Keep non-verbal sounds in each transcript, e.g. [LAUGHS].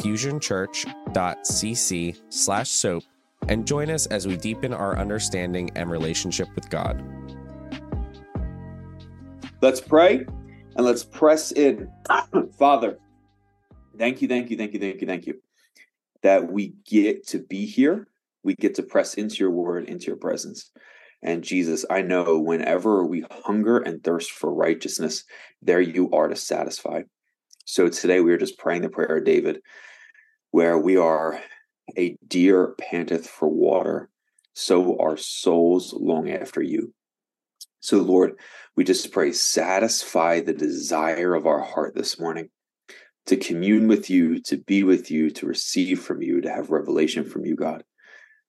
fusionchurch.cc slash soap and join us as we deepen our understanding and relationship with God. Let's pray and let's press in. [CLEARS THROAT] Father, thank you, thank you, thank you, thank you, thank you that we get to be here we get to press into your word, into your presence. And Jesus, I know whenever we hunger and thirst for righteousness, there you are to satisfy. So today we are just praying the prayer of David, where we are a deer panteth for water, so our souls long after you. So, Lord, we just pray, satisfy the desire of our heart this morning to commune with you, to be with you, to receive from you, to have revelation from you, God.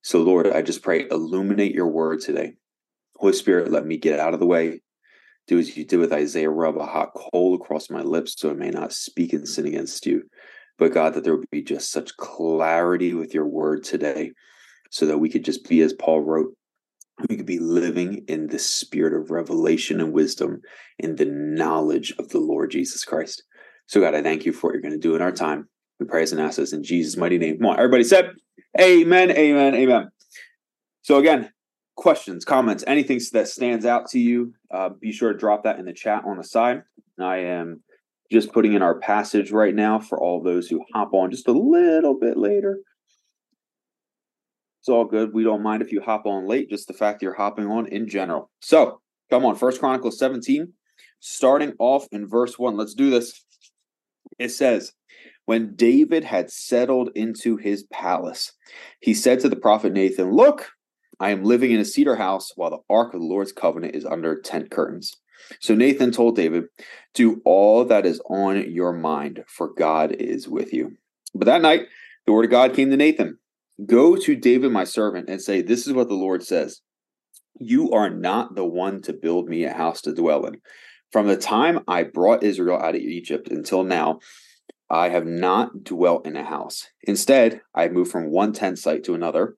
So, Lord, I just pray, illuminate your word today. Holy Spirit, let me get out of the way. Do as you did with Isaiah, rub a hot coal across my lips so I may not speak and sin against you. But God, that there would be just such clarity with your word today so that we could just be, as Paul wrote, we could be living in the spirit of revelation and wisdom in the knowledge of the Lord Jesus Christ. So, God, I thank you for what you're going to do in our time. We praise and ask this in Jesus' mighty name. Come on, everybody said, Amen, amen, amen. So again, questions, comments, anything that stands out to you, uh, be sure to drop that in the chat on the side. I am just putting in our passage right now for all those who hop on just a little bit later. It's all good. We don't mind if you hop on late, just the fact you're hopping on in general. So come on, First Chronicles 17, starting off in verse 1. Let's do this. It says, when David had settled into his palace, he said to the prophet Nathan, Look, I am living in a cedar house while the ark of the Lord's covenant is under tent curtains. So Nathan told David, Do all that is on your mind, for God is with you. But that night, the word of God came to Nathan Go to David, my servant, and say, This is what the Lord says You are not the one to build me a house to dwell in. From the time I brought Israel out of Egypt until now, I have not dwelt in a house. Instead, I have moved from one tent site to another,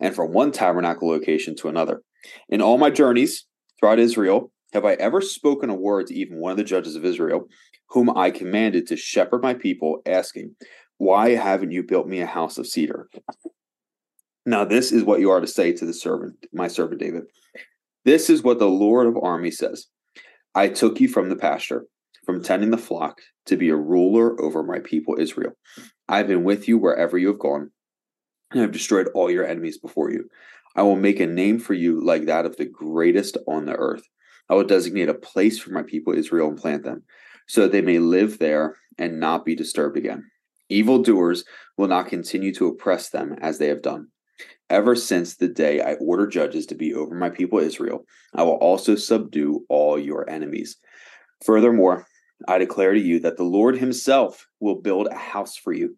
and from one tabernacle location to another. In all my journeys throughout Israel, have I ever spoken a word to even one of the judges of Israel, whom I commanded to shepherd my people, asking, Why haven't you built me a house of cedar? Now, this is what you are to say to the servant, my servant David. This is what the Lord of armies says I took you from the pasture from tending the flock to be a ruler over my people Israel. I have been with you wherever you have gone, and have destroyed all your enemies before you. I will make a name for you like that of the greatest on the earth. I will designate a place for my people Israel and plant them, so that they may live there and not be disturbed again. Evildoers will not continue to oppress them as they have done. Ever since the day I ordered judges to be over my people Israel, I will also subdue all your enemies. Furthermore, I declare to you that the Lord himself will build a house for you.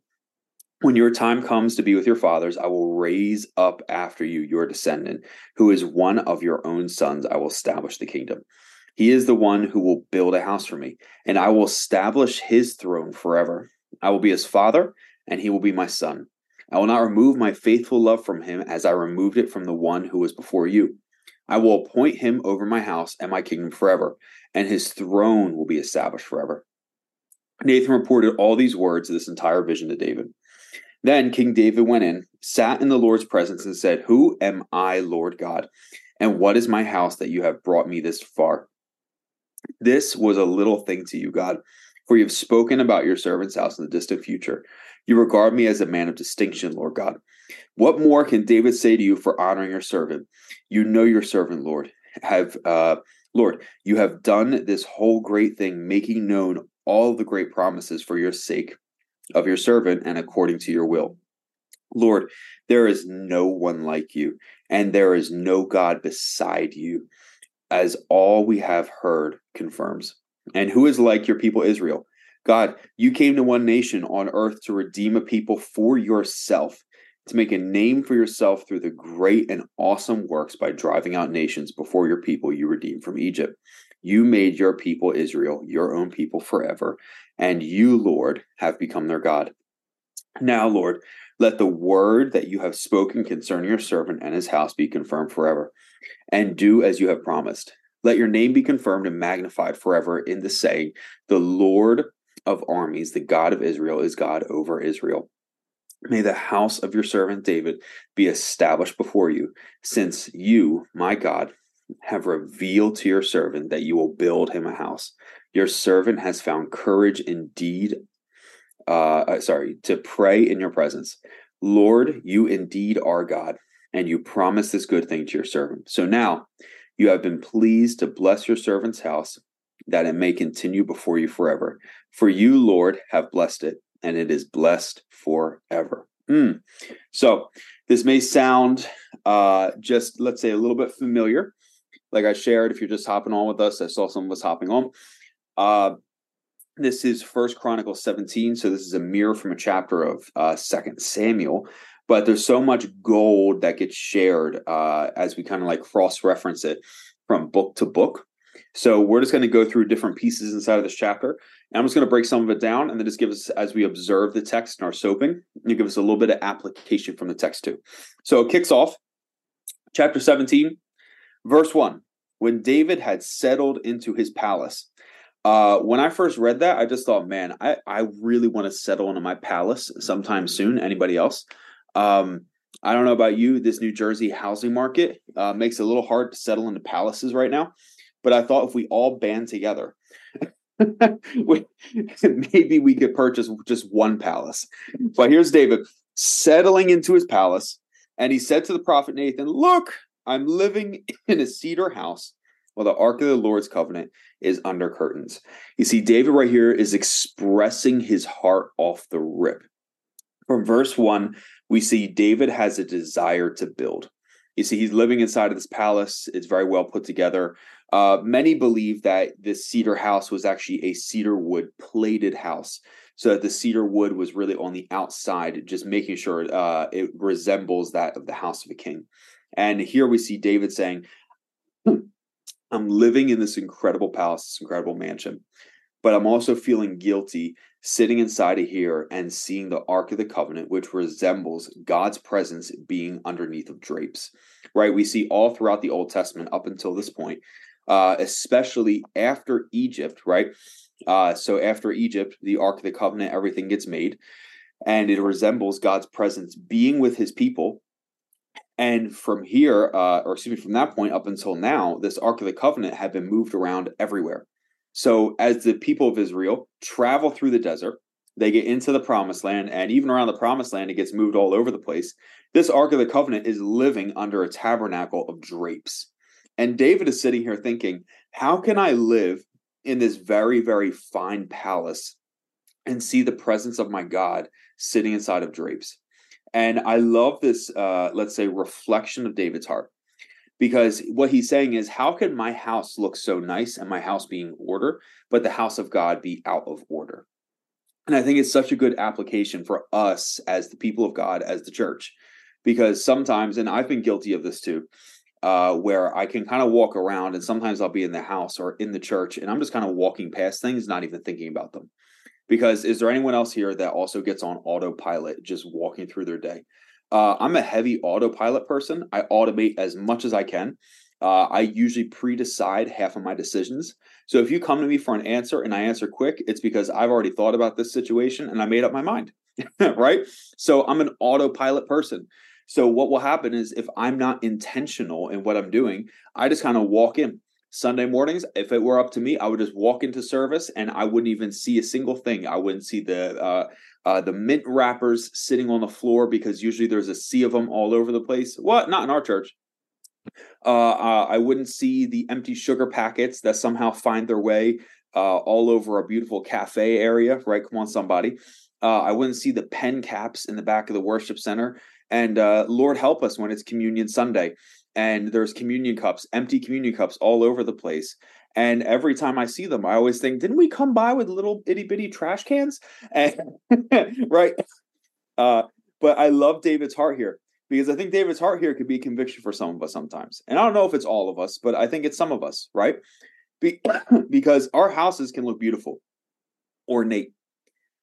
When your time comes to be with your fathers, I will raise up after you your descendant, who is one of your own sons. I will establish the kingdom. He is the one who will build a house for me, and I will establish his throne forever. I will be his father, and he will be my son. I will not remove my faithful love from him as I removed it from the one who was before you. I will appoint him over my house and my kingdom forever, and his throne will be established forever. Nathan reported all these words of this entire vision to David. Then King David went in, sat in the Lord's presence, and said, Who am I, Lord God? And what is my house that you have brought me this far? This was a little thing to you, God, for you have spoken about your servant's house in the distant future. You regard me as a man of distinction, Lord God. What more can David say to you for honoring your servant? You know your servant, Lord. Have uh, Lord, you have done this whole great thing, making known all the great promises for your sake of your servant and according to your will. Lord, there is no one like you, and there is no God beside you, as all we have heard confirms. And who is like your people Israel? God, you came to one nation on earth to redeem a people for yourself, to make a name for yourself through the great and awesome works by driving out nations before your people you redeemed from Egypt. You made your people Israel, your own people forever, and you, Lord, have become their God. Now, Lord, let the word that you have spoken concerning your servant and his house be confirmed forever, and do as you have promised. Let your name be confirmed and magnified forever in the saying, The Lord of armies, the God of Israel, is God over Israel. May the house of your servant David be established before you, since you, my God, have revealed to your servant that you will build him a house. Your servant has found courage indeed, uh, uh sorry, to pray in your presence. Lord, you indeed are God, and you promise this good thing to your servant. So now, you have been pleased to bless your servant's house, that it may continue before you forever. For you, Lord, have blessed it, and it is blessed forever. Mm. So, this may sound uh, just, let's say, a little bit familiar. Like I shared, if you're just hopping on with us, I saw someone was hopping on. Uh, this is First Chronicles 17, so this is a mirror from a chapter of uh, Second Samuel but there's so much gold that gets shared uh, as we kind of like cross reference it from book to book. So we're just going to go through different pieces inside of this chapter. And I'm just going to break some of it down and then just give us, as we observe the text in our soaping, you give us a little bit of application from the text too. So it kicks off chapter 17, verse 1. When David had settled into his palace, uh, when I first read that, I just thought, man, I, I really want to settle into my palace sometime soon. Anybody else? Um, I don't know about you. This New Jersey housing market uh, makes it a little hard to settle into palaces right now. But I thought if we all band together, [LAUGHS] we, [LAUGHS] maybe we could purchase just one palace. But here's David settling into his palace, and he said to the prophet Nathan, Look, I'm living [LAUGHS] in a cedar house while the ark of the Lord's covenant is under curtains. You see, David right here is expressing his heart off the rip. From verse 1, we see David has a desire to build. You see, he's living inside of this palace. It's very well put together. Uh, many believe that this cedar house was actually a cedar wood plated house. So that the cedar wood was really on the outside, just making sure uh, it resembles that of the house of a king. And here we see David saying, I'm living in this incredible palace, this incredible mansion, but I'm also feeling guilty sitting inside of here and seeing the Ark of the Covenant, which resembles God's presence being underneath of drapes, right? We see all throughout the Old Testament up until this point, uh, especially after Egypt, right? Uh, so after Egypt, the Ark of the Covenant, everything gets made, and it resembles God's presence being with his people. And from here, uh, or excuse me, from that point up until now, this Ark of the Covenant had been moved around everywhere so, as the people of Israel travel through the desert, they get into the promised land, and even around the promised land, it gets moved all over the place. This Ark of the Covenant is living under a tabernacle of drapes. And David is sitting here thinking, how can I live in this very, very fine palace and see the presence of my God sitting inside of drapes? And I love this, uh, let's say, reflection of David's heart. Because what he's saying is how can my house look so nice and my house be in order but the house of god be out of order? And i think it's such a good application for us as the people of god as the church. Because sometimes and i've been guilty of this too uh, where i can kind of walk around and sometimes i'll be in the house or in the church and i'm just kind of walking past things not even thinking about them because is there anyone else here that also gets on autopilot just walking through their day uh, I'm a heavy autopilot person. I automate as much as I can. Uh, I usually pre decide half of my decisions. So if you come to me for an answer and I answer quick, it's because I've already thought about this situation and I made up my mind. [LAUGHS] right. So I'm an autopilot person. So what will happen is if I'm not intentional in what I'm doing, I just kind of walk in. Sunday mornings, if it were up to me, I would just walk into service and I wouldn't even see a single thing. I wouldn't see the uh, uh, the mint wrappers sitting on the floor because usually there's a sea of them all over the place. What? Not in our church. Uh, uh, I wouldn't see the empty sugar packets that somehow find their way uh, all over a beautiful cafe area, right? Come on, somebody. Uh, I wouldn't see the pen caps in the back of the worship center. And Lord help us when it's Communion Sunday and there's communion cups, empty communion cups all over the place. And every time I see them, I always think, didn't we come by with little itty bitty trash cans? [LAUGHS] And, right. Uh, but I love David's heart here because I think David's heart here could be conviction for some of us sometimes. And I don't know if it's all of us, but I think it's some of us, right? Be- [COUGHS] because our houses can look beautiful, ornate.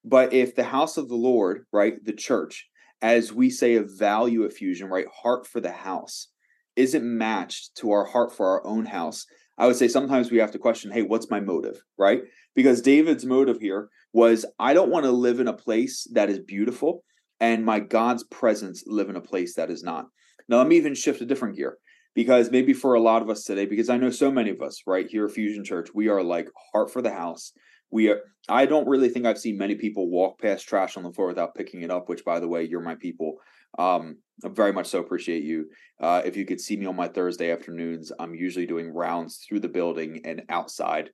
But if the house of the Lord, right, the church, as we say a value at Fusion, right, heart for the house, isn't matched to our heart for our own house, I would say sometimes we have to question, hey, what's my motive, right? Because David's motive here was I don't want to live in a place that is beautiful and my God's presence live in a place that is not. Now, let me even shift a different gear because maybe for a lot of us today, because I know so many of us right here at Fusion Church, we are like heart for the house. We are, I don't really think I've seen many people walk past trash on the floor without picking it up, which, by the way, you're my people. Um, I very much so appreciate you. Uh, if you could see me on my Thursday afternoons, I'm usually doing rounds through the building and outside,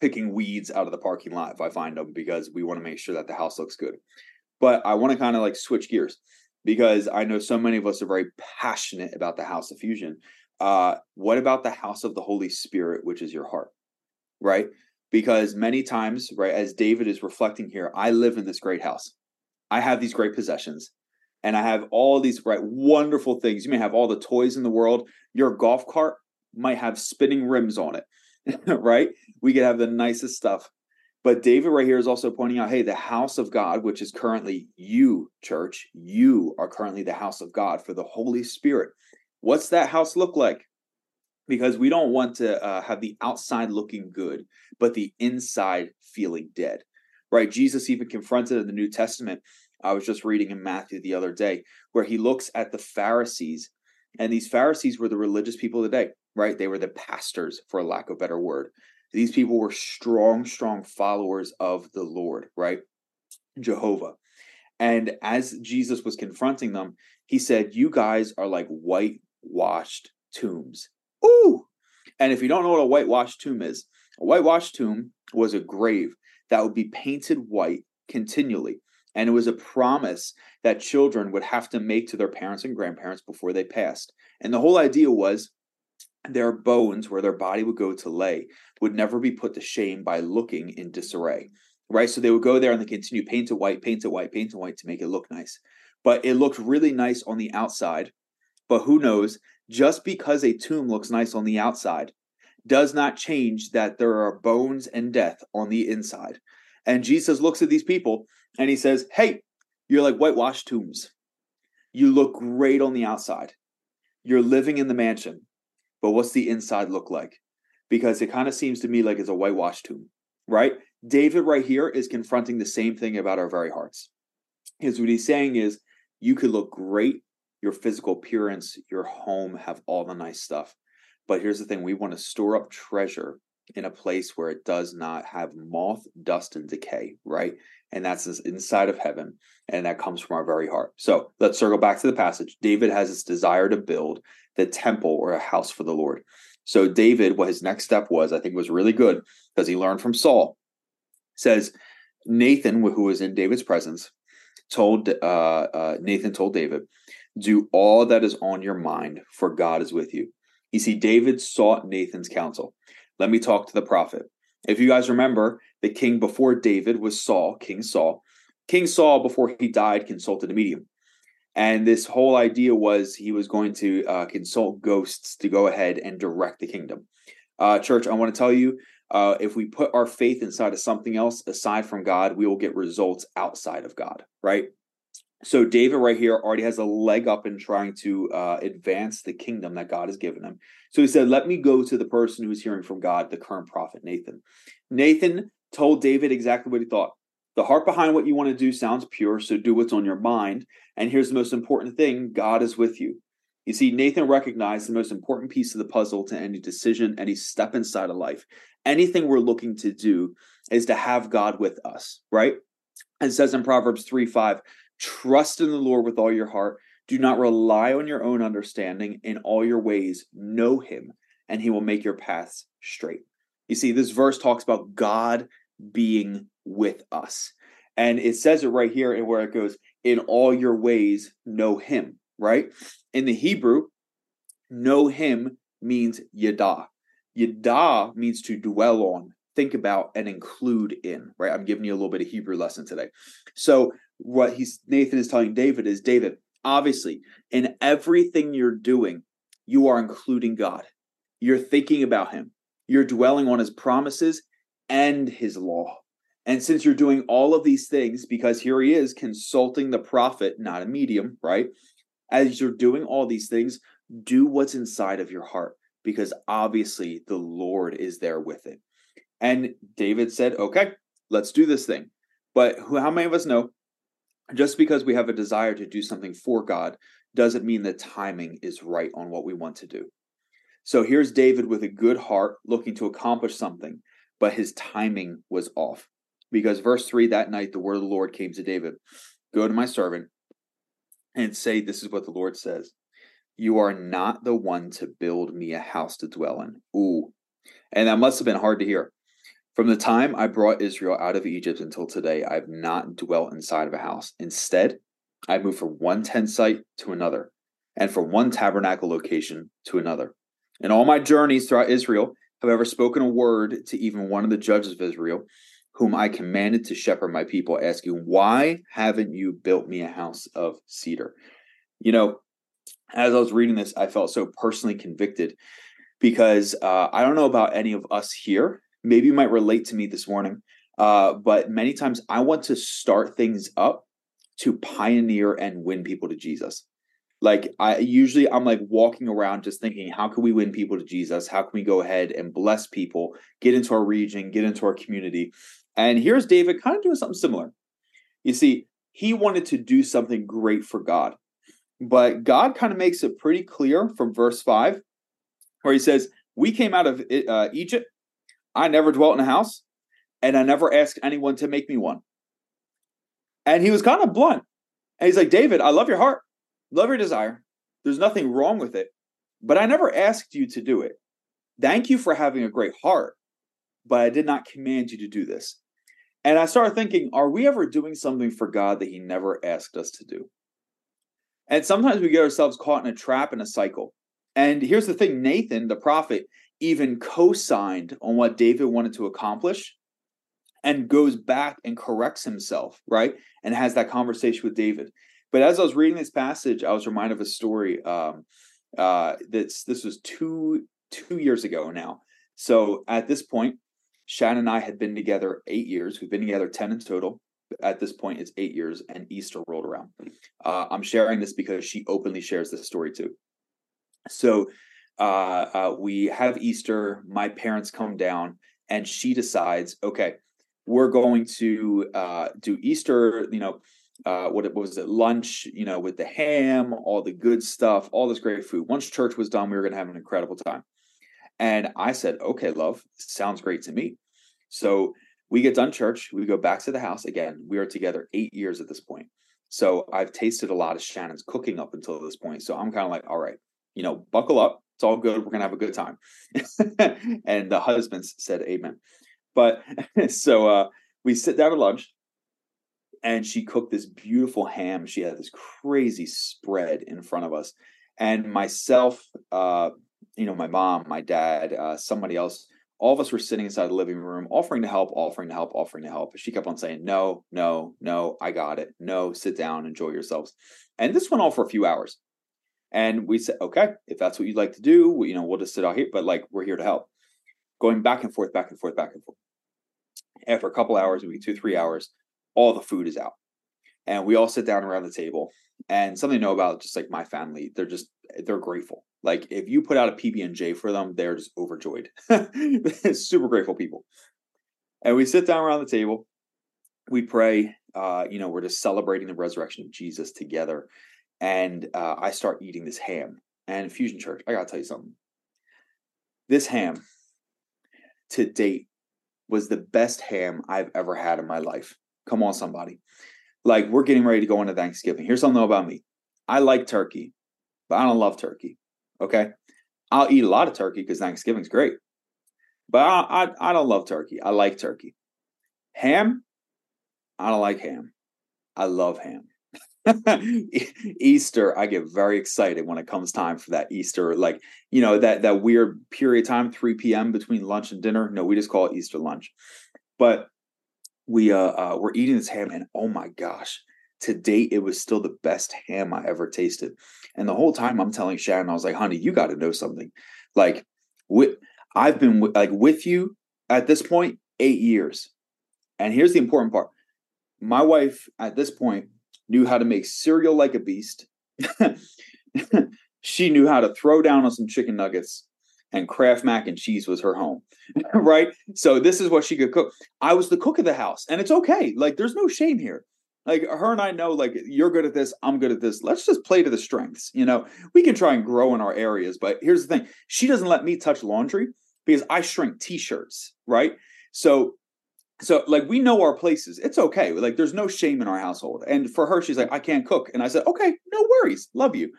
picking weeds out of the parking lot if I find them, because we want to make sure that the house looks good. But I want to kind of like switch gears because I know so many of us are very passionate about the house of fusion. Uh, what about the house of the Holy Spirit, which is your heart? Right? Because many times, right, as David is reflecting here, I live in this great house. I have these great possessions and I have all these right wonderful things. You may have all the toys in the world. Your golf cart might have spinning rims on it, [LAUGHS] right? We could have the nicest stuff. But David right here is also pointing out, hey, the house of God, which is currently you, church, you are currently the house of God for the Holy Spirit. What's that house look like? Because we don't want to uh, have the outside looking good, but the inside feeling dead, right? Jesus even confronted in the New Testament. I was just reading in Matthew the other day where he looks at the Pharisees, and these Pharisees were the religious people of the day, right? They were the pastors, for lack of a better word. These people were strong, strong followers of the Lord, right? Jehovah. And as Jesus was confronting them, he said, You guys are like whitewashed tombs. Ooh! And if you don't know what a whitewashed tomb is, a whitewashed tomb was a grave that would be painted white continually. And it was a promise that children would have to make to their parents and grandparents before they passed. And the whole idea was their bones, where their body would go to lay, would never be put to shame by looking in disarray. Right. So they would go there and they continue paint it white, paint it white, paint it white to make it look nice. But it looked really nice on the outside. But who knows? Just because a tomb looks nice on the outside does not change that there are bones and death on the inside. And Jesus looks at these people and he says, Hey, you're like whitewashed tombs. You look great on the outside. You're living in the mansion but what's the inside look like? Because it kind of seems to me like it's a whitewashed tomb, right? David right here is confronting the same thing about our very hearts. Because what he's saying is, you could look great, your physical appearance, your home, have all the nice stuff. But here's the thing we want to store up treasure in a place where it does not have moth, dust, and decay, right? And that's inside of heaven, and that comes from our very heart. So let's circle back to the passage. David has this desire to build the temple or a house for the Lord. So David, what his next step was, I think was really good because he learned from Saul. Says Nathan, who was in David's presence, told uh, uh, Nathan told David, "Do all that is on your mind, for God is with you." You see, David sought Nathan's counsel. Let me talk to the prophet. If you guys remember, the king before David was Saul, King Saul. King Saul, before he died, consulted a medium. And this whole idea was he was going to uh, consult ghosts to go ahead and direct the kingdom. Uh, church, I want to tell you uh, if we put our faith inside of something else aside from God, we will get results outside of God, right? So David right here already has a leg up in trying to uh, advance the kingdom that God has given him. So he said, "Let me go to the person who is hearing from God, the current prophet Nathan." Nathan told David exactly what he thought. The heart behind what you want to do sounds pure, so do what's on your mind. And here's the most important thing God is with you. You see, Nathan recognized the most important piece of the puzzle to any decision, any step inside of life. Anything we're looking to do is to have God with us, right? It says in Proverbs 3 5, trust in the Lord with all your heart. Do not rely on your own understanding. In all your ways, know him, and he will make your paths straight. You see, this verse talks about God being with us. And it says it right here, and where it goes, in all your ways, know him, right? In the Hebrew, know him means yada. Yada means to dwell on, think about, and include in, right? I'm giving you a little bit of Hebrew lesson today. So what he's Nathan is telling David is David, obviously, in everything you're doing, you are including God. You're thinking about him. You're dwelling on his promises and his law. And since you're doing all of these things, because here he is consulting the prophet, not a medium, right? As you're doing all these things, do what's inside of your heart, because obviously the Lord is there with it. And David said, okay, let's do this thing. But how many of us know just because we have a desire to do something for God doesn't mean the timing is right on what we want to do. So here's David with a good heart looking to accomplish something, but his timing was off. Because verse 3 that night, the word of the Lord came to David Go to my servant and say, This is what the Lord says. You are not the one to build me a house to dwell in. Ooh. And that must have been hard to hear. From the time I brought Israel out of Egypt until today, I have not dwelt inside of a house. Instead, I moved from one tent site to another, and from one tabernacle location to another. In all my journeys throughout Israel, have ever spoken a word to even one of the judges of Israel, whom I commanded to shepherd my people, asking, Why haven't you built me a house of cedar? You know, as I was reading this, I felt so personally convicted because uh, I don't know about any of us here maybe you might relate to me this morning. Uh, but many times I want to start things up to pioneer and win people to Jesus. Like I usually I'm like walking around just thinking, how can we win people to Jesus? How can we go ahead and bless people, get into our region, get into our community? And here's David kind of doing something similar. You see, he wanted to do something great for God. But God kind of makes it pretty clear from verse 5 where he says, "We came out of uh, Egypt I never dwelt in a house, and I never asked anyone to make me one. And he was kind of blunt. And he's like, David, I love your heart, love your desire. There's nothing wrong with it, but I never asked you to do it. Thank you for having a great heart, but I did not command you to do this. And I started thinking, are we ever doing something for God that He never asked us to do? And sometimes we get ourselves caught in a trap in a cycle. And here's the thing Nathan, the prophet, even co signed on what David wanted to accomplish and goes back and corrects himself, right? And has that conversation with David. But as I was reading this passage, I was reminded of a story. Um, uh, this this was two two years ago now. So at this point, Shannon and I had been together eight years. We've been together ten in total. At this point, it's eight years, and Easter rolled around. Uh, I'm sharing this because she openly shares this story too. So uh, uh, we have Easter. My parents come down, and she decides, okay, we're going to uh, do Easter. You know, uh, what, what was it? Lunch. You know, with the ham, all the good stuff, all this great food. Once church was done, we were going to have an incredible time. And I said, okay, love, sounds great to me. So we get done church. We go back to the house again. We are together eight years at this point. So I've tasted a lot of Shannon's cooking up until this point. So I'm kind of like, all right, you know, buckle up it's all good. We're gonna have a good time. [LAUGHS] and the husbands said amen. But [LAUGHS] so uh, we sit down at lunch, and she cooked this beautiful ham. She had this crazy spread in front of us, and myself, uh, you know, my mom, my dad, uh, somebody else. All of us were sitting inside the living room, offering to help, offering to help, offering to help. She kept on saying, "No, no, no, I got it. No, sit down, enjoy yourselves." And this went on for a few hours. And we said, okay, if that's what you'd like to do, we, you know, we'll just sit out here, but like we're here to help. Going back and forth, back and forth, back and forth. After a couple hours, maybe two, three hours, all the food is out. And we all sit down around the table. And something to know about just like my family, they're just they're grateful. Like if you put out a PB and J for them, they're just overjoyed. [LAUGHS] Super grateful people. And we sit down around the table, we pray. Uh, you know, we're just celebrating the resurrection of Jesus together and uh, I start eating this ham. And Fusion Church, I gotta tell you something. This ham to date was the best ham I've ever had in my life. Come on, somebody. Like, we're getting ready to go into Thanksgiving. Here's something about me I like turkey, but I don't love turkey. Okay. I'll eat a lot of turkey because Thanksgiving's great, but I, I, I don't love turkey. I like turkey. Ham, I don't like ham. I love ham. [LAUGHS] Easter, I get very excited when it comes time for that Easter, like you know that that weird period of time, three p.m. between lunch and dinner. No, we just call it Easter lunch. But we uh, uh we're eating this ham, and oh my gosh, to date it was still the best ham I ever tasted. And the whole time I'm telling Shannon, I was like, "Honey, you got to know something. Like, with I've been like with you at this point eight years, and here's the important part: my wife at this point knew how to make cereal like a beast. [LAUGHS] she knew how to throw down on some chicken nuggets and Kraft mac and cheese was her home. [LAUGHS] right? So this is what she could cook. I was the cook of the house and it's okay. Like there's no shame here. Like her and I know like you're good at this, I'm good at this. Let's just play to the strengths. You know, we can try and grow in our areas, but here's the thing. She doesn't let me touch laundry because I shrink t-shirts, right? So so like we know our places. It's okay. Like there's no shame in our household. And for her she's like i can't cook. And i said okay no worries. Love you.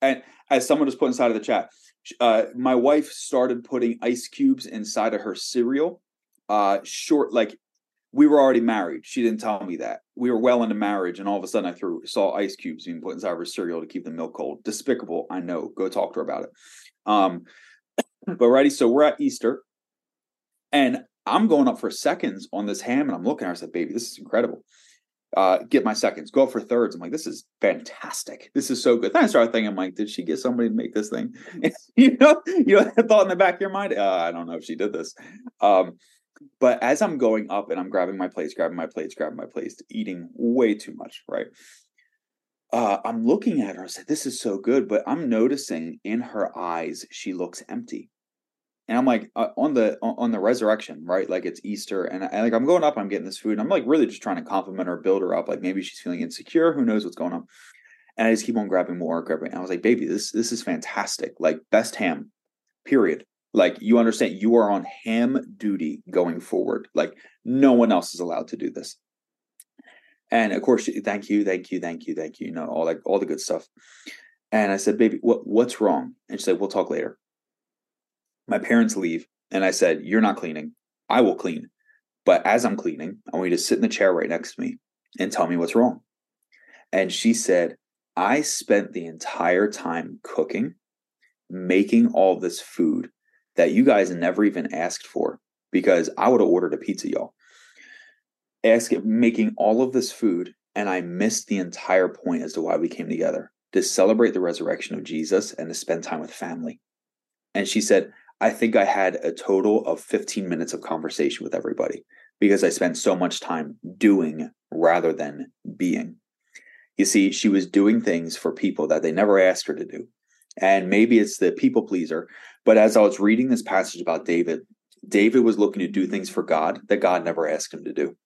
And as someone just put inside of the chat uh, my wife started putting ice cubes inside of her cereal uh short like we were already married. She didn't tell me that. We were well into marriage and all of a sudden i threw saw ice cubes being put inside of her cereal to keep the milk cold. Despicable. I know. Go talk to her about it. Um [COUGHS] but ready so we're at easter and I'm going up for seconds on this ham, and I'm looking at her. I said, "Baby, this is incredible." Uh, get my seconds, go for thirds. I'm like, this is fantastic. This is so good. Then I started thinking, I'm like, did she get somebody to make this thing? [LAUGHS] you know, you know, that thought in the back of your mind. Uh, I don't know if she did this. Um, but as I'm going up and I'm grabbing my plates, grabbing my plates, grabbing my plates, eating way too much, right? Uh, I'm looking at her. I said, "This is so good," but I'm noticing in her eyes she looks empty and I'm like uh, on the on the resurrection, right? Like it's Easter, and I, like I'm going up, I'm getting this food, and I'm like really just trying to compliment her, build her up. Like maybe she's feeling insecure, who knows what's going on? And I just keep on grabbing more, grabbing. And I was like, baby, this this is fantastic. Like best ham, period. Like you understand, you are on ham duty going forward. Like no one else is allowed to do this. And of course, she, thank you, thank you, thank you, thank you. You know all like all the good stuff. And I said, baby, what what's wrong? And she said, we'll talk later my parents leave and I said, You're not cleaning. I will clean. But as I'm cleaning, I want you to sit in the chair right next to me and tell me what's wrong. And she said, I spent the entire time cooking, making all this food that you guys never even asked for because I would have ordered a pizza, y'all. Ask making all of this food, and I missed the entire point as to why we came together to celebrate the resurrection of Jesus and to spend time with family. And she said, I think I had a total of 15 minutes of conversation with everybody because I spent so much time doing rather than being. You see, she was doing things for people that they never asked her to do. And maybe it's the people pleaser. But as I was reading this passage about David, David was looking to do things for God that God never asked him to do.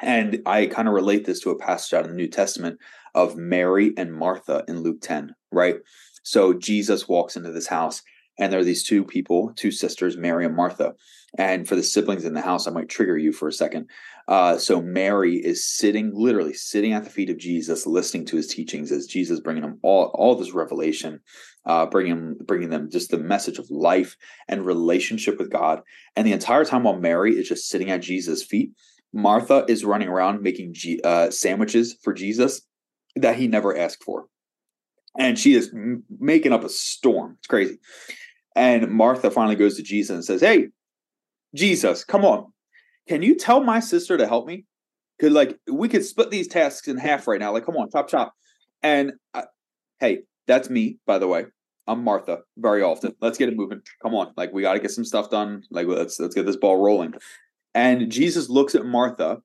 And I kind of relate this to a passage out of the New Testament of Mary and Martha in Luke 10, right? So Jesus walks into this house and there are these two people, two sisters, Mary and Martha. And for the siblings in the house, I might trigger you for a second. Uh, so Mary is sitting, literally sitting at the feet of Jesus, listening to his teachings as Jesus bringing them all, all this revelation, uh, bringing bringing them just the message of life and relationship with God. And the entire time while Mary is just sitting at Jesus' feet, Martha is running around making G- uh, sandwiches for Jesus that he never asked for, and she is making up a storm. It's crazy. And Martha finally goes to Jesus and says, Hey, Jesus, come on. Can you tell my sister to help me? Could like we could split these tasks in half right now. Like, come on, chop chop. And I, hey, that's me, by the way. I'm Martha very often. Let's get it moving. Come on, like we got to get some stuff done. Like let's let's get this ball rolling. And Jesus looks at Martha,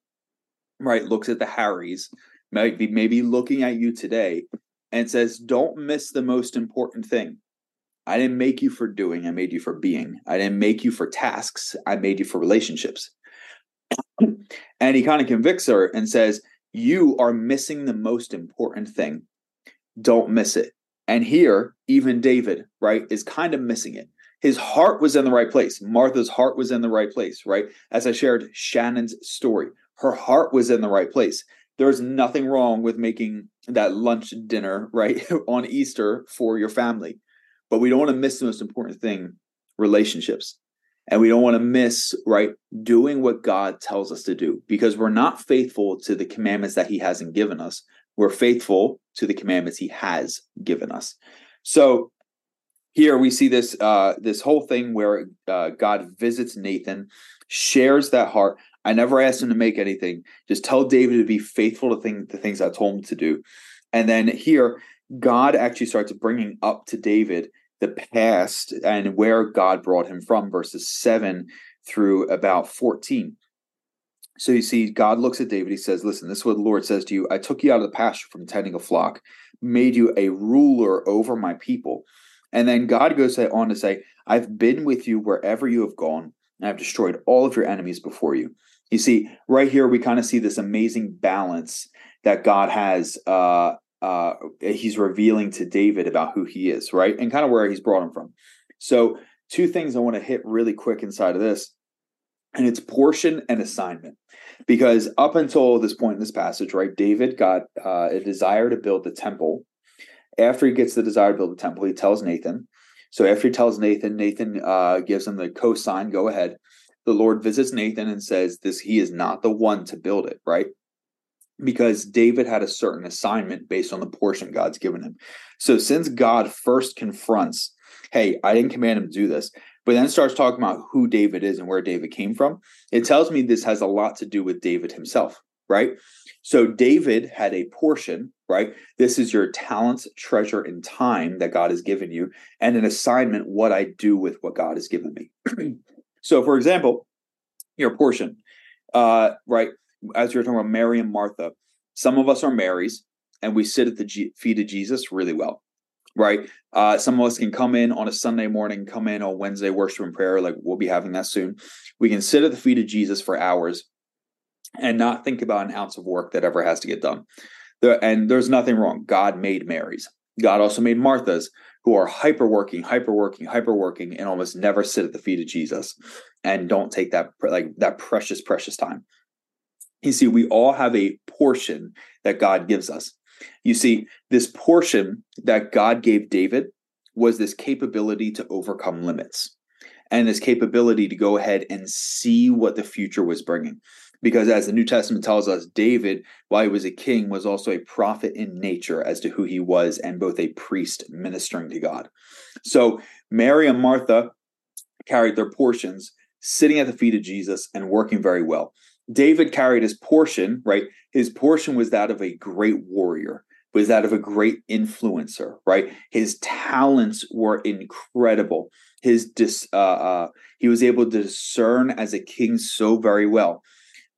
right? Looks at the Harrys, maybe maybe looking at you today, and says, "Don't miss the most important thing. I didn't make you for doing, I made you for being. I didn't make you for tasks, I made you for relationships. [CLEARS THROAT] and he kind of convicts her and says, You are missing the most important thing. Don't miss it. And here, even David, right, is kind of missing it. His heart was in the right place. Martha's heart was in the right place, right? As I shared Shannon's story, her heart was in the right place. There's nothing wrong with making that lunch dinner, right, [LAUGHS] on Easter for your family but we don't want to miss the most important thing relationships and we don't want to miss right doing what god tells us to do because we're not faithful to the commandments that he hasn't given us we're faithful to the commandments he has given us. So here we see this uh, this whole thing where uh, God visits Nathan, shares that heart. I never asked him to make anything. Just tell David to be faithful to thing, the things I told him to do. And then here, God actually starts bringing up to David the past and where God brought him from, verses 7 through about 14. So you see, God looks at David. He says, Listen, this is what the Lord says to you I took you out of the pasture from tending a flock, made you a ruler over my people. And then God goes on to say, I've been with you wherever you have gone, and I've destroyed all of your enemies before you. You see, right here, we kind of see this amazing balance that God has. Uh, uh, he's revealing to David about who he is, right? And kind of where he's brought him from. So, two things I want to hit really quick inside of this, and it's portion and assignment. Because up until this point in this passage, right, David got uh, a desire to build the temple after he gets the desire to build the temple, he tells Nathan. So after he tells Nathan, Nathan uh, gives him the cosign, go ahead. The Lord visits Nathan and says, "This he is not the one to build it, right?" Because David had a certain assignment based on the portion God's given him. So since God first confronts, "Hey, I didn't command him to do this," but then starts talking about who David is and where David came from, it tells me this has a lot to do with David himself, right? So David had a portion, right? This is your talents, treasure, and time that God has given you, and an assignment, what I do with what God has given me. [CLEARS THROAT] so, for example, your portion, uh, right? As you're talking about Mary and Martha, some of us are Marys and we sit at the G- feet of Jesus really well, right? Uh, some of us can come in on a Sunday morning, come in on Wednesday worship and prayer, like we'll be having that soon. We can sit at the feet of Jesus for hours and not think about an ounce of work that ever has to get done. There, and there's nothing wrong. God made Marys. God also made Marthas who are hyper working, hyper working, hyper working, and almost never sit at the feet of Jesus and don't take that like that precious, precious time. You see, we all have a portion that God gives us. You see, this portion that God gave David was this capability to overcome limits and this capability to go ahead and see what the future was bringing because as the New Testament tells us, David, while he was a king, was also a prophet in nature as to who he was and both a priest ministering to God. So Mary and Martha carried their portions, sitting at the feet of Jesus and working very well. David carried his portion, right? His portion was that of a great warrior, was that of a great influencer, right? His talents were incredible. His dis, uh, uh, he was able to discern as a king so very well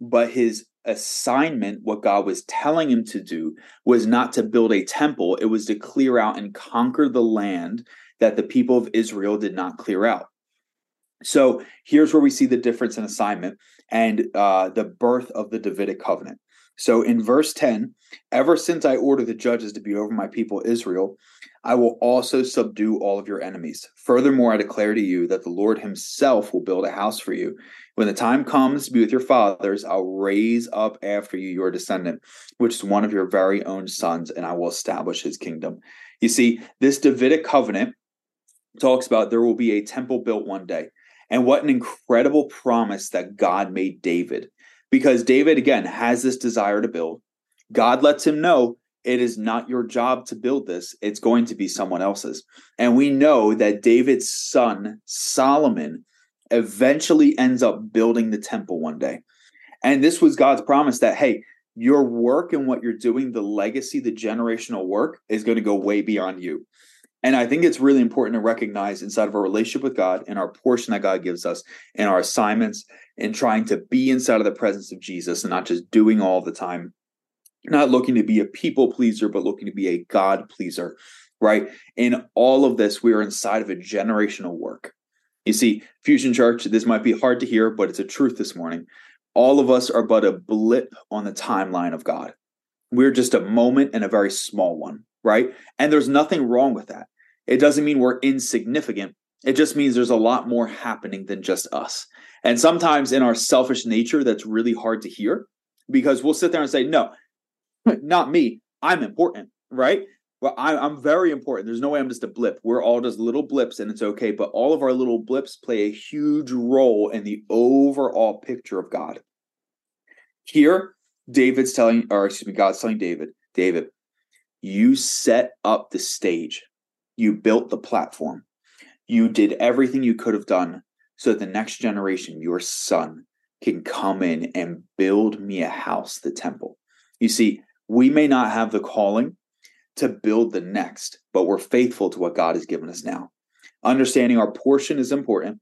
but his assignment, what God was telling him to do, was not to build a temple, it was to clear out and conquer the land that the people of Israel did not clear out. So here's where we see the difference in assignment and uh, the birth of the Davidic covenant. So in verse 10, ever since I ordered the judges to be over my people Israel, I will also subdue all of your enemies. Furthermore, I declare to you that the Lord himself will build a house for you. When the time comes to be with your fathers, I'll raise up after you your descendant, which is one of your very own sons, and I will establish his kingdom. You see, this Davidic covenant talks about there will be a temple built one day. And what an incredible promise that God made David. Because David, again, has this desire to build. God lets him know it is not your job to build this, it's going to be someone else's. And we know that David's son, Solomon, eventually ends up building the temple one day. And this was God's promise that, hey, your work and what you're doing, the legacy, the generational work is going to go way beyond you. And I think it's really important to recognize inside of our relationship with God and our portion that God gives us and our assignments and trying to be inside of the presence of Jesus and not just doing all the time not looking to be a people pleaser, but looking to be a God pleaser, right? In all of this, we are inside of a generational work. You see, Fusion Church, this might be hard to hear, but it's a truth this morning. All of us are but a blip on the timeline of God. We're just a moment and a very small one, right? And there's nothing wrong with that. It doesn't mean we're insignificant. It just means there's a lot more happening than just us. And sometimes in our selfish nature, that's really hard to hear because we'll sit there and say, no, [LAUGHS] not me. I'm important, right? Well, I, I'm very important. There's no way I'm just a blip. We're all just little blips, and it's okay. But all of our little blips play a huge role in the overall picture of God. Here, David's telling, or excuse me, God's telling David David, you set up the stage, you built the platform, you did everything you could have done so that the next generation, your son, can come in and build me a house, the temple. You see, we may not have the calling to build the next, but we're faithful to what God has given us now. Understanding our portion is important,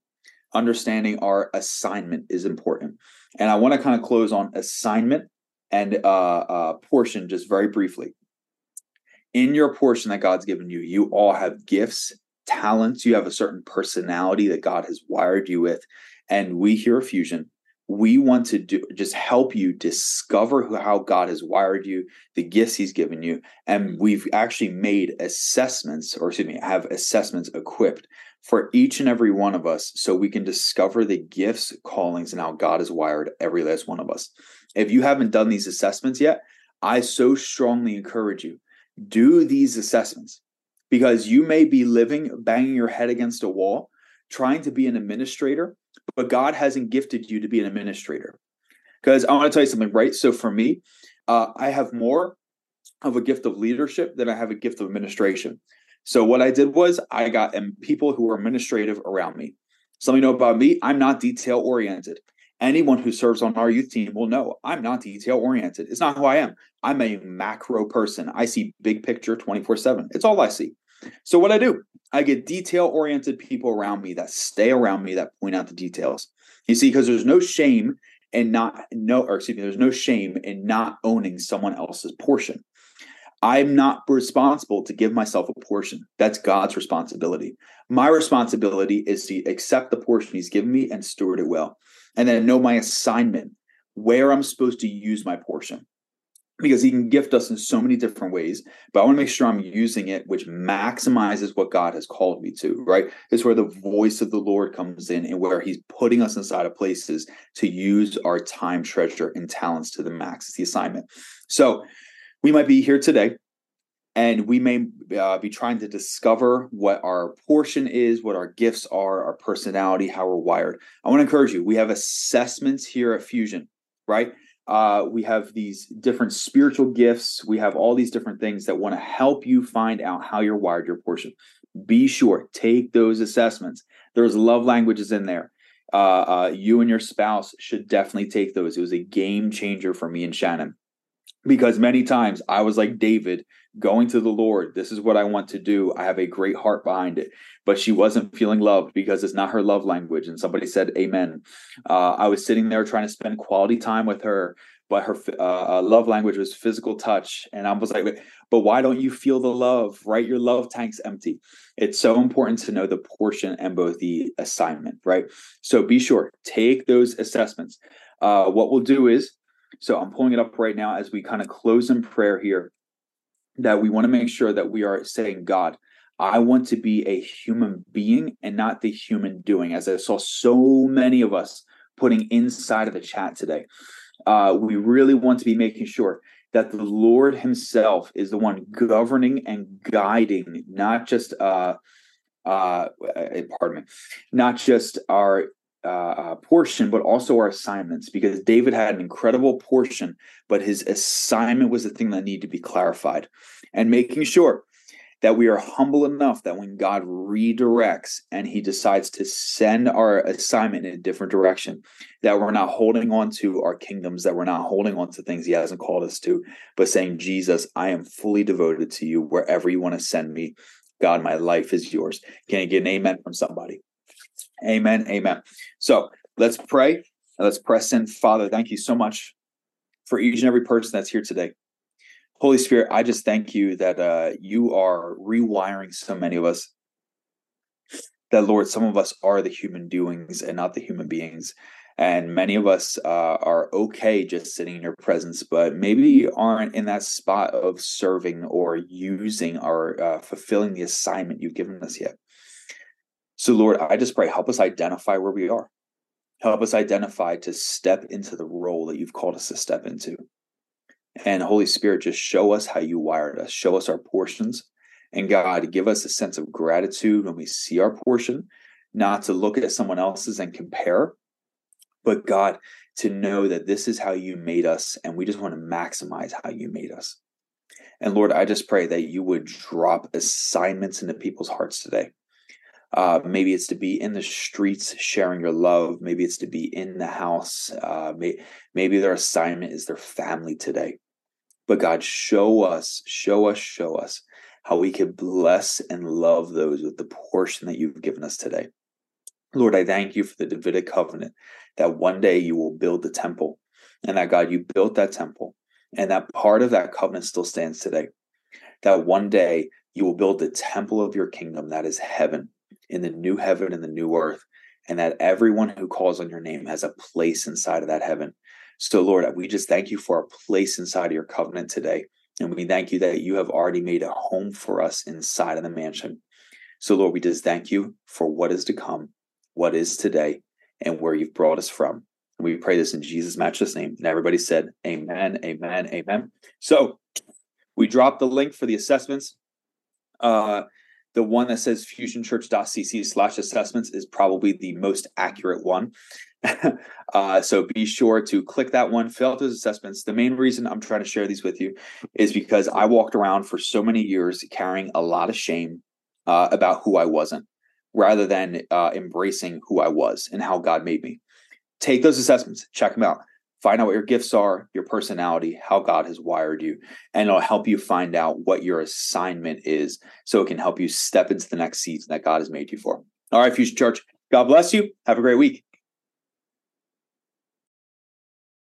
understanding our assignment is important. And I want to kind of close on assignment and uh, uh, portion just very briefly. In your portion that God's given you, you all have gifts, talents, you have a certain personality that God has wired you with. And we here at Fusion we want to do just help you discover who, how God has wired you, the gifts He's given you, and we've actually made assessments, or excuse me, have assessments equipped for each and every one of us, so we can discover the gifts, callings, and how God has wired every last one of us. If you haven't done these assessments yet, I so strongly encourage you do these assessments because you may be living banging your head against a wall trying to be an administrator but God hasn't gifted you to be an administrator. Because I want to tell you something, right? So for me, uh, I have more of a gift of leadership than I have a gift of administration. So what I did was I got people who were administrative around me. Some of you know about me, I'm not detail oriented. Anyone who serves on our youth team will know I'm not detail oriented. It's not who I am. I'm a macro person. I see big picture 24 7. It's all I see. So what I do, I get detail oriented people around me that stay around me that point out the details. You see, because there's no shame in not no, or excuse me, there's no shame in not owning someone else's portion. I'm not responsible to give myself a portion. That's God's responsibility. My responsibility is to accept the portion He's given me and steward it well, and then know my assignment, where I'm supposed to use my portion. Because he can gift us in so many different ways but i want to make sure i'm using it which maximizes what god has called me to right? Is where the voice of the lord comes in and where he's putting us inside of places to use our time treasure and talents to the max. It's the assignment. So we might be here today and we may uh, be trying to discover what our portion is what our gifts are our personality how we're wired i want to encourage you we have assessments here at fusion right uh, we have these different spiritual gifts. We have all these different things that want to help you find out how you're wired your portion. Be sure, take those assessments. There's love languages in there. Uh, uh, you and your spouse should definitely take those. It was a game changer for me and Shannon because many times I was like David going to the Lord. This is what I want to do. I have a great heart behind it. But she wasn't feeling loved because it's not her love language. And somebody said, Amen. Uh, I was sitting there trying to spend quality time with her, but her uh, uh love language was physical touch. And I was like, but why don't you feel the love, right? Your love tank's empty. It's so important to know the portion and both the assignment, right? So be sure, take those assessments. Uh, what we'll do is, so I'm pulling it up right now as we kind of close in prayer here that we want to make sure that we are saying, God, I want to be a human being and not the human doing, as I saw so many of us putting inside of the chat today. Uh, we really want to be making sure that the Lord Himself is the one governing and guiding, not just uh, uh, pardon me, not just our uh, uh, portion, but also our assignments, because David had an incredible portion, but his assignment was the thing that needed to be clarified. And making sure that we are humble enough that when God redirects and he decides to send our assignment in a different direction, that we're not holding on to our kingdoms, that we're not holding on to things he hasn't called us to, but saying, Jesus, I am fully devoted to you wherever you want to send me. God, my life is yours. Can I get an amen from somebody? Amen. Amen. So let's pray. Let's press in. Father, thank you so much for each and every person that's here today. Holy Spirit, I just thank you that uh, you are rewiring so many of us. That, Lord, some of us are the human doings and not the human beings. And many of us uh, are okay just sitting in your presence, but maybe aren't in that spot of serving or using or uh, fulfilling the assignment you've given us yet. So, Lord, I just pray, help us identify where we are. Help us identify to step into the role that you've called us to step into. And Holy Spirit, just show us how you wired us, show us our portions. And God, give us a sense of gratitude when we see our portion, not to look at someone else's and compare, but God, to know that this is how you made us, and we just want to maximize how you made us. And Lord, I just pray that you would drop assignments into people's hearts today. Uh, maybe it's to be in the streets sharing your love. Maybe it's to be in the house. Uh, may, maybe their assignment is their family today. But God, show us, show us, show us how we can bless and love those with the portion that you've given us today. Lord, I thank you for the Davidic covenant that one day you will build the temple and that God, you built that temple and that part of that covenant still stands today. That one day you will build the temple of your kingdom, that is heaven, in the new heaven and the new earth, and that everyone who calls on your name has a place inside of that heaven. So, Lord, we just thank you for a place inside of your covenant today. And we thank you that you have already made a home for us inside of the mansion. So, Lord, we just thank you for what is to come, what is today, and where you've brought us from. And we pray this in Jesus' matchless name. And everybody said, Amen, amen, amen. So we dropped the link for the assessments. Uh, the one that says fusionchurch.cc slash assessments is probably the most accurate one. [LAUGHS] uh, so be sure to click that one, fill out those assessments. The main reason I'm trying to share these with you is because I walked around for so many years carrying a lot of shame uh, about who I wasn't rather than uh, embracing who I was and how God made me take those assessments, check them out, find out what your gifts are, your personality, how God has wired you, and it'll help you find out what your assignment is so it can help you step into the next season that God has made you for. All right, Fusion Church, God bless you. Have a great week.